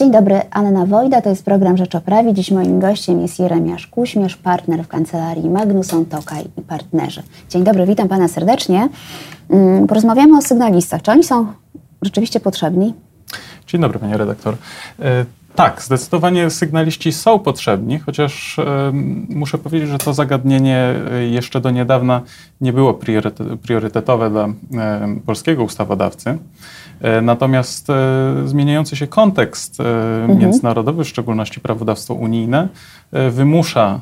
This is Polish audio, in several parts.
Dzień dobry, Anna Wojda, to jest program Rzecz o Prawie. Dziś moim gościem jest Jeremiasz Kuśmierz, partner w kancelarii Magnuson, Tokaj i partnerzy. Dzień dobry, witam Pana serdecznie. Mm, porozmawiamy o sygnalistach. Czy oni są rzeczywiście potrzebni? Dzień dobry, Panie redaktor. E, tak, zdecydowanie sygnaliści są potrzebni, chociaż e, muszę powiedzieć, że to zagadnienie e, jeszcze do niedawna nie było priorytetowe dla polskiego ustawodawcy. Natomiast zmieniający się kontekst mhm. międzynarodowy, w szczególności prawodawstwo unijne, wymusza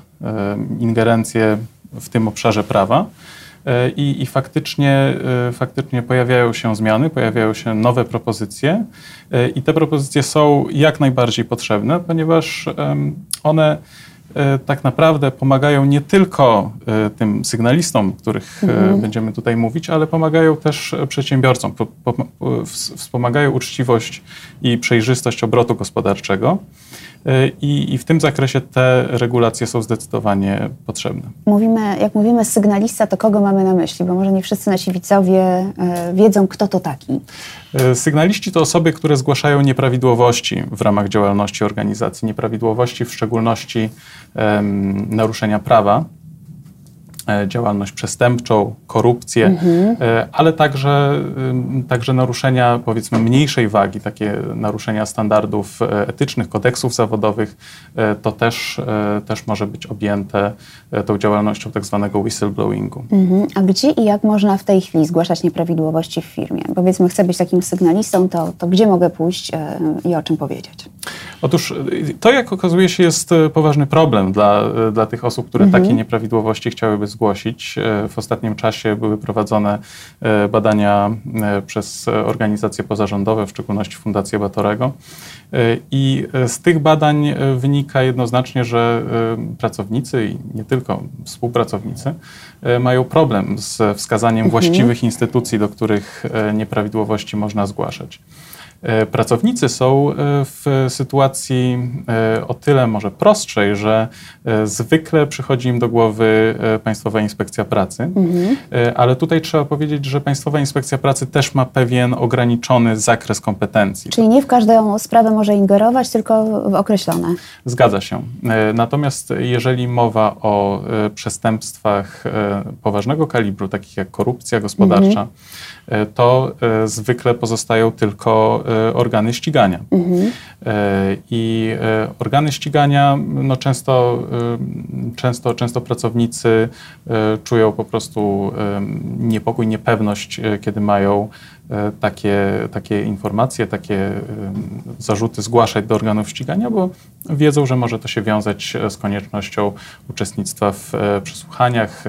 ingerencję w tym obszarze prawa. E, i, i faktycznie, e, faktycznie pojawiają się zmiany, pojawiają się nowe propozycje. E, i te propozycje są jak najbardziej potrzebne, ponieważ one tak naprawdę pomagają nie tylko tym sygnalistom, o których mhm. będziemy tutaj mówić, ale pomagają też przedsiębiorcom, wspomagają uczciwość i przejrzystość obrotu gospodarczego. E, I, I, w tym zakresie te regulacje są zdecydowanie potrzebne. Mówimy, jak mówimy sygnalista, to kogo mamy na myśli? Bo może nie wszyscy nasi widzowie e, wiedzą, kto to taki. E, sygnaliści to osoby, które zgłaszają nieprawidłowości w ramach działalności organizacji, nieprawidłowości w szczególności naruszenia prawa E, działalność przestępczą, korupcję, mhm. E, ale także, także naruszenia powiedzmy mniejszej wagi, takie naruszenia standardów e, etycznych, kodeksów zawodowych, to też, też może być objęte tą działalnością tak zwanego whistleblowingu. Mhm. A gdzie i jak można w tej chwili zgłaszać nieprawidłowości w firmie? Powiedzmy, chcę być takim sygnalistą, to, to gdzie mogę pójść i o czym powiedzieć? Otóż to, jak okazuje się, jest poważny problem dla, dla tych osób, które mhm. takie nieprawidłowości chciałyby zgłosić. W ostatnim czasie były prowadzone badania przez organizacje pozarządowe, w szczególności Fundację Batorego. I z tych badań wynika jednoznacznie, że pracownicy i nie tylko współpracownicy mają problem z wskazaniem mhm. właściwych instytucji, do których nieprawidłowości można zgłaszać. E, pracownicy są e, w sytuacji e, o tyle może prostszej, że zwykle przychodzi im do głowy Państwowa Inspekcja Pracy, mhm. ale tutaj trzeba powiedzieć, że Państwowa Inspekcja Pracy też ma pewien ograniczony zakres kompetencji. Czyli nie w każdą sprawę może ingerować, tylko w określone. Zgadza się. Natomiast jeżeli mowa o przestępstwach poważnego kalibru, takich jak korupcja gospodarcza, mhm to zwykle pozostają tylko organy ścigania. Mhm. I organy ścigania, no często, często, często pracownicy czują po prostu niepokój, niepewność, kiedy mają E, takie, takie informacje, takie e, zarzuty zgłaszać do organów ścigania, bo wiedzą, że może to się wiązać z koniecznością uczestnictwa w e, przesłuchaniach.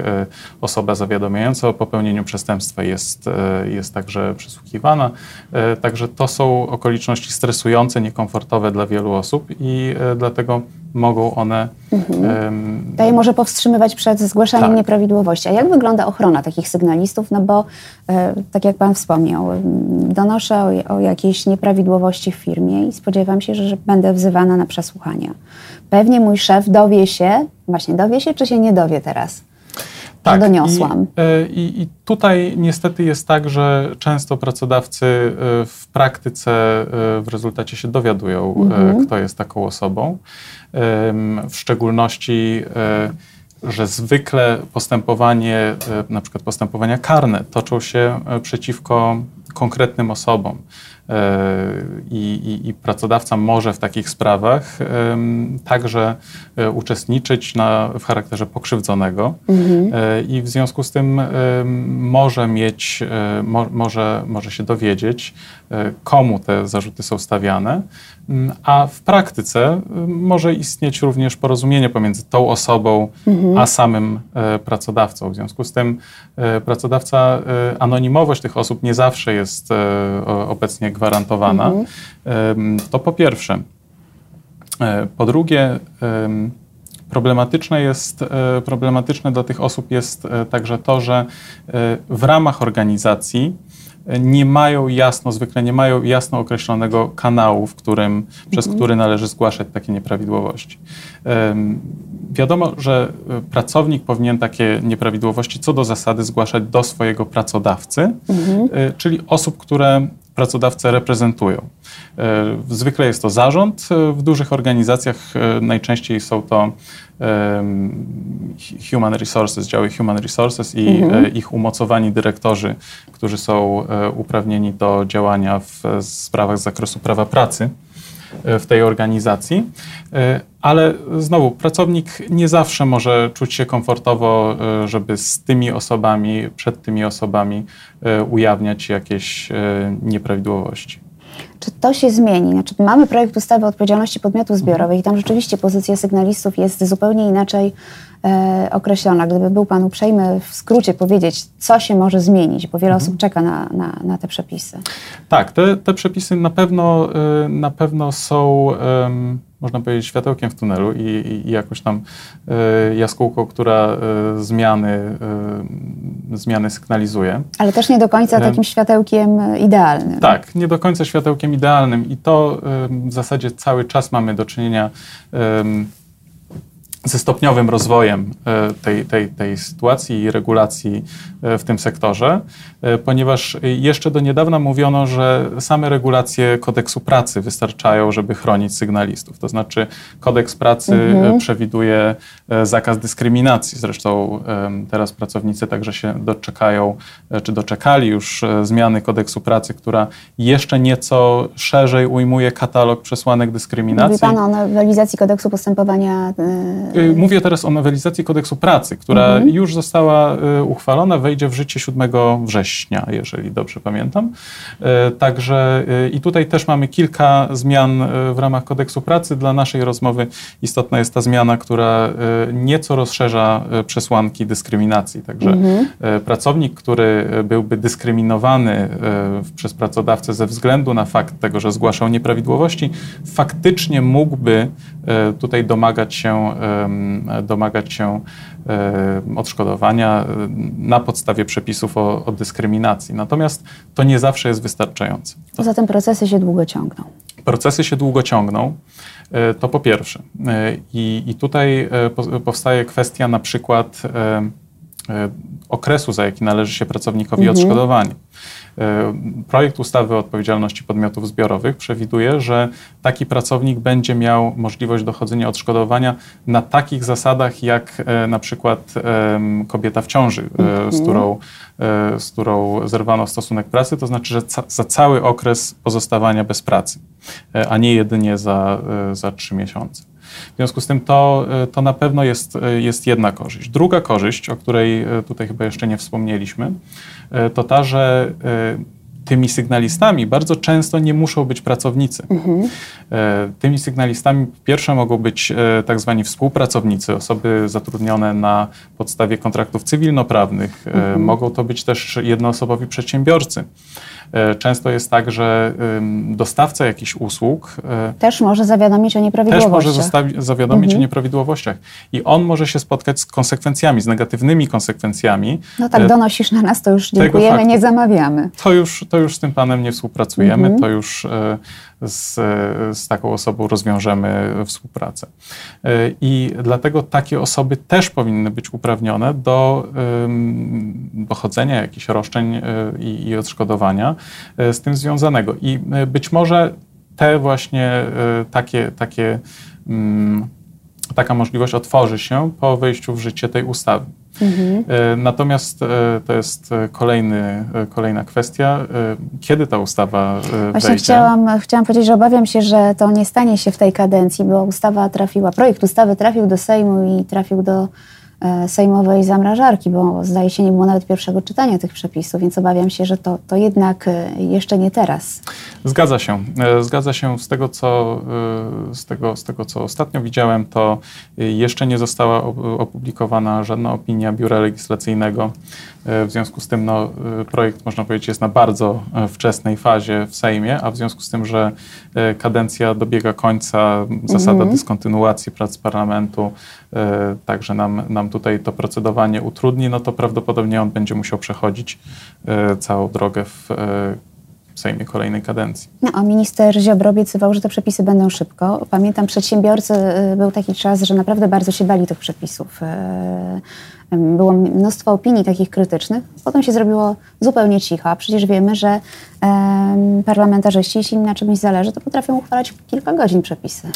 Osoba zawiadamiająca o popełnieniu przestępstwa jest, jest także przesłuchiwana. Także to są okoliczności stresujące, niekomfortowe dla wielu osób i dlatego mogą one. Mhm. To może powstrzymywać przed zgłaszaniem tak. nieprawidłowości. A jak wygląda ochrona takich sygnalistów? No bo, e, tak jak Pan wspomniał, donoszę o, o jakieś nieprawidłowości w firmie i spodziewam się, że, że będę wzywana na przesłuchania. Pewnie mój szef dowie się, właśnie dowie się, czy się nie dowie teraz? Tak, doniosłam. E, I, I, tutaj niestety jest tak, że często pracodawcy e, w praktyce e, w rezultacie się dowiadują, mhm. kto jest taką osobą. W szczególności że zwykle postępowanie, na przykład postępowania karne, toczą się przeciwko konkretnym osobom. I, i, pracodawca może w takich sprawach także e, uczestniczyć na, w charakterze pokrzywdzonego mhm. E, i w związku z tym może mieć, e, mo, może, może się dowiedzieć, komu te zarzuty są stawiane, a w praktyce może istnieć również porozumienie pomiędzy tą osobą mhm. a samym pracodawcą. W związku z tym pracodawca, anonimowość tych osób nie zawsze jest obecnie gwarantowana. Mhm. To po pierwsze. E, po drugie, problematyczne, jest, e, problematyczne dla tych osób jest e, także to, że w ramach organizacji nie mają jasno, zwykle nie mają jasno określonego kanału, w którym, mhm. przez który należy zgłaszać takie nieprawidłowości. Wiadomo, że pracownik powinien takie nieprawidłowości co do zasady zgłaszać do swojego pracodawcy, mhm. czyli osób, które pracodawcę reprezentują. Zwykle jest to zarząd. W dużych organizacjach najczęściej są to Human Resources, działy Human Resources i mhm. ich umocowani dyrektorzy, którzy są uprawnieni do działania w sprawach z zakresu prawa pracy. E, w tej organizacji. E, ale znowu, pracownik nie zawsze może czuć się komfortowo, e, żeby z tymi osobami, przed tymi osobami ujawniać jakieś nieprawidłowości. Czy to się zmieni? Znaczy, mamy projekt ustawy o odpowiedzialności podmiotów zbiorowych i tam rzeczywiście pozycja sygnalistów jest zupełnie inaczej określona. Gdyby był Pan uprzejmy w skrócie powiedzieć, co się może zmienić, bo wiele mhm. osób czeka na, na, na, te przepisy. Tak, te, te przepisy na pewno, e, na pewno są... Można powiedzieć, światełkiem w tunelu i, i, i jakąś tam y, jaskółką, która zmiany, zmiany sygnalizuje. Ale też nie do końca takim światełkiem idealnym. Tak, nie do końca światełkiem idealnym i to w zasadzie cały czas mamy do czynienia ze stopniowym rozwojem e, tej, tej, tej sytuacji i regulacji e, w tym sektorze, e, ponieważ jeszcze do niedawna mówiono, że same regulacje kodeksu pracy wystarczają, żeby chronić sygnalistów. To znaczy, kodeks pracy mhm. przewiduje zakaz dyskryminacji. Zresztą teraz pracownicy także się doczekają, czy doczekali już zmiany kodeksu pracy, która jeszcze nieco szerzej ujmuje katalog przesłanek dyskryminacji. Mówi Pan o nowelizacji kodeksu postępowania mówię teraz o nowelizacji kodeksu pracy, która mhm. już została y, uchwalona, wejdzie w życie 7 września, jeżeli dobrze pamiętam. Y, także i tutaj też mamy kilka zmian w ramach kodeksu pracy. Dla naszej rozmowy istotna jest ta zmiana, która nieco rozszerza przesłanki dyskryminacji. Także mhm. pracownik, który byłby dyskryminowany przez pracodawcę ze względu na fakt tego, że zgłaszał nieprawidłowości, faktycznie mógłby tutaj domagać się domagać się odszkodowania na podstawie przepisów o, o dyskryminacji. Natomiast to nie zawsze jest wystarczające. Poza tym procesy się długo ciągną. Procesy się długo ciągną. E, to po pierwsze. E, I, i tutaj e, powstaje kwestia na przykład okresu, za jaki należy się pracownikowi mhm. odszkodowanie. E, projekt ustawy o odpowiedzialności podmiotów zbiorowych przewiduje, że taki pracownik będzie miał możliwość dochodzenia odszkodowania na takich zasadach, jak e, na przykład kobieta w ciąży, e, z mhm. którą, z którą zerwano stosunek pracy, to znaczy, że za cały okres pozostawania bez pracy, a nie jedynie za, za trzy miesiące. W związku z tym to, to na pewno jest, jest jedna korzyść. Druga korzyść, o której tutaj chyba jeszcze nie wspomnieliśmy, E, to ta, że e, tymi sygnalistami bardzo często nie muszą być pracownicy. Mhm. E, tymi sygnalistami pierwsze mogą być tak zwani współpracownicy, osoby zatrudnione na podstawie kontraktów cywilnoprawnych. Mhm. Mogą to być też jednoosobowi przedsiębiorcy. E, często jest tak, że dostawca jakichś usług e, też może zawiadomić o nieprawidłowościach. Też może zawiadomić mhm. o nieprawidłowościach. I on może się spotkać z konsekwencjami, z negatywnymi konsekwencjami. No tak, e, donosisz na nas, to już dziękujemy, nie zamawiamy. To już, to już z tym panem nie współpracujemy, mhm. to już z, z taką osobą rozwiążemy współpracę. I dlatego takie osoby też powinny być uprawnione do dochodzenia jakichś roszczeń i, i odszkodowania E, z tym związanego. I e, być może te właśnie e, takie, takie, mm, taka możliwość otworzy się po wejściu w życie tej ustawy. Mhm. Natomiast to jest kolejny, kolejna kwestia, kiedy ta ustawa Właśnie wejdzie. Chciałam, chciałam powiedzieć, że obawiam się, że to nie stanie się w tej kadencji, bo ustawa trafiła, projekt ustawy trafił do Sejmu i trafił do E, sejmowej zamrażarki, bo zdaje się nie było nawet pierwszego czytania tych przepisów, więc obawiam się, że to, to jednak e, jeszcze nie teraz. Zgadza się. E, zgadza się z tego, co, z tego, z tego, co ostatnio widziałem, to jeszcze nie została opublikowana żadna opinia Biura Legislacyjnego. W związku z tym no, projekt, można powiedzieć, jest na bardzo wczesnej fazie w Sejmie, a w związku z tym, że kadencja dobiega końca, zasada mhm. dyskontynuacji prac parlamentu także nam, nam tutaj to procedowanie utrudni, no to prawdopodobnie on będzie musiał przechodzić e, całą drogę w e, Sejmie kolejnej kadencji. No, a minister Ziobro obiecywał, że te przepisy będą szybko. Pamiętam, przedsiębiorcy, e, był taki czas, że naprawdę bardzo się bali tych przepisów. było mnóstwo opinii takich krytycznych. Potem się zrobiło zupełnie cicho, a przecież wiemy, że parlamentarzyści, jeśli im na czymś zależy, to potrafią uchwalać w kilka godzin przepisy.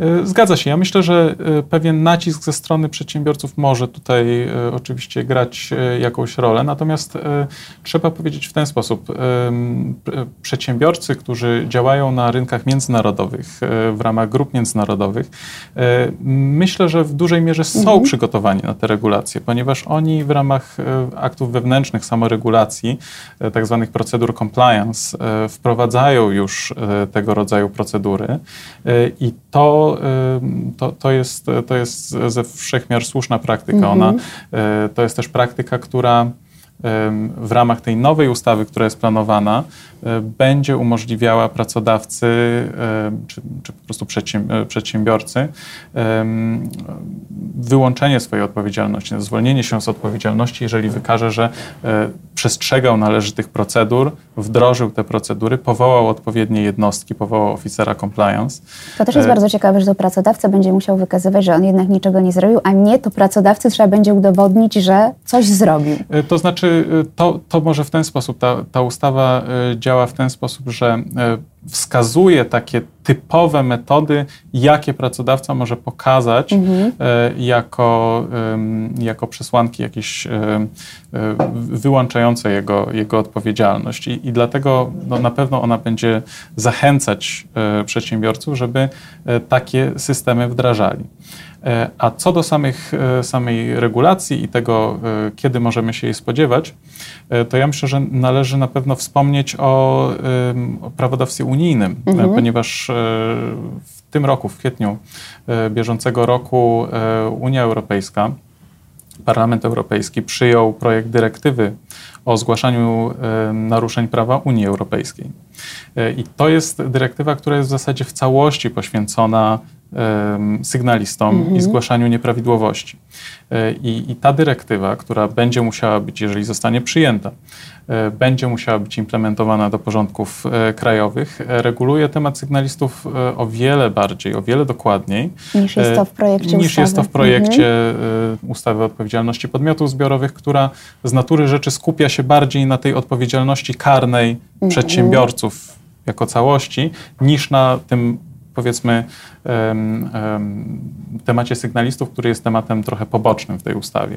E, zgadza się. Ja myślę, że e, pewien nacisk ze strony przedsiębiorców może tutaj e, oczywiście grać jakąś rolę, natomiast trzeba powiedzieć w ten sposób. Przedsiębiorcy, którzy działają na rynkach międzynarodowych, w ramach grup międzynarodowych, myślę, że w dużej mierze są mhm. przygotowani na te regulacje, ponieważ oni w ramach aktów wewnętrznych samoregulacji, tak zwanych procedur compliance, wprowadzają już tego rodzaju procedury i to to, to, jest, to jest ze wszechmiar słuszna praktyka. Mhm. Ona, e, to jest też praktyka, która w ramach tej nowej ustawy, która jest planowana, e, będzie umożliwiała pracodawcy czy, czy po prostu e, przedsiębiorcy wyłączenie swojej odpowiedzialności, zwolnienie się z odpowiedzialności, jeżeli wykaże, że e, przestrzegał należytych procedur, wdrożył te procedury, powołał odpowiednie jednostki, powołał oficera compliance. To też jest bardzo ciekawe, że to pracodawca będzie musiał wykazywać, że on jednak niczego nie zrobił, a nie to pracodawcy trzeba będzie udowodnić, że coś zrobił. To znaczy Y, to, to może w ten sposób, ta, ta ustawa y, działa w ten sposób, że y, wskazuje takie typowe metody, jakie pracodawca może pokazać mhm. jako, jako przesłanki jakieś wyłączające jego, jego odpowiedzialność. I, i dlatego no, na pewno ona będzie zachęcać przedsiębiorców, żeby takie systemy wdrażali. E, a co do samych, e, samej regulacji i tego, e, kiedy możemy się jej spodziewać, to ja myślę, że należy na pewno wspomnieć o, o prawodawstwie unijnym, mhm. ponieważ w tym roku, w kwietniu bieżącego roku, Unia Europejska, Parlament Europejski przyjął projekt dyrektywy o zgłaszaniu naruszeń prawa Unii Europejskiej. I to jest dyrektywa, która jest w zasadzie w całości poświęcona sygnalistom -hmm. i mhm. zgłaszaniu nieprawidłowości. E, I, I, ta dyrektywa, która będzie musiała być, jeżeli zostanie przyjęta, e, będzie musiała być implementowana do porządków e, krajowych, reguluje temat sygnalistów o wiele bardziej, o wiele dokładniej. Niż jest to w projekcie Niż ustawy. jest to w projekcie mhm. ustawy o odpowiedzialności podmiotów zbiorowych, która z natury rzeczy skupia się bardziej na tej odpowiedzialności karnej mhm. przedsiębiorców jako całości, niż na tym powiedzmy temacie sygnalistów, który jest tematem trochę pobocznym w tej ustawie.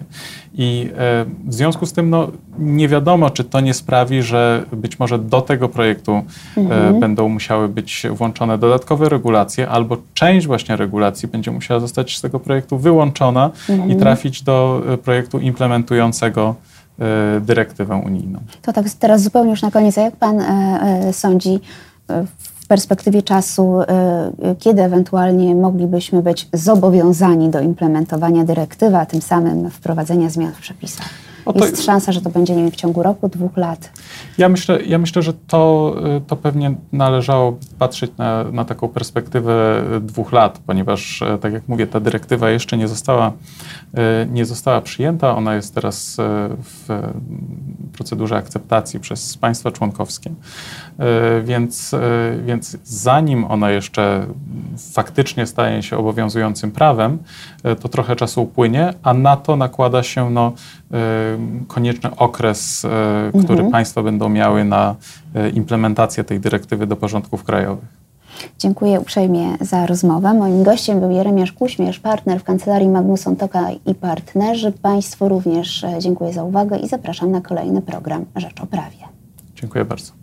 I e, w związku z tym no, nie wiadomo, czy to nie sprawi, że być może do tego projektu e, mhm. będą musiały być włączone dodatkowe regulacje, albo część właśnie regulacji będzie musiała zostać z tego projektu wyłączona mhm. i trafić do e, projektu implementującego dyrektywę unijną. To tak teraz zupełnie już na koniec, a jak pan sądzi, w perspektywie czasu, y, y, kiedy ewentualnie moglibyśmy być zobowiązani do implementowania dyrektywy, a tym samym wprowadzenia zmian w przepisach? To, jest szansa, że to będzie nie wiem, w ciągu roku, dwóch lat? Ja myślę, ja myślę że to, y, to pewnie należało patrzeć na, na taką perspektywę dwóch lat, ponieważ, tak jak mówię, ta dyrektywa jeszcze nie została, nie została przyjęta. Ona jest teraz w procedurze akceptacji przez państwa członkowskie. Więc, więc zanim ona jeszcze faktycznie staje się obowiązującym prawem, to trochę czasu upłynie, a na to nakłada się no, konieczny okres, który mhm. państwa będą miały na implementację tej dyrektywy do porządków krajowych. Dziękuję uprzejmie za rozmowę. Moim gościem był Jeremiasz Kuśmierz, partner w kancelarii Magnuson Toka i partnerzy. Państwu również dziękuję za uwagę i zapraszam na kolejny program Rzecz o Prawie. Dziękuję bardzo.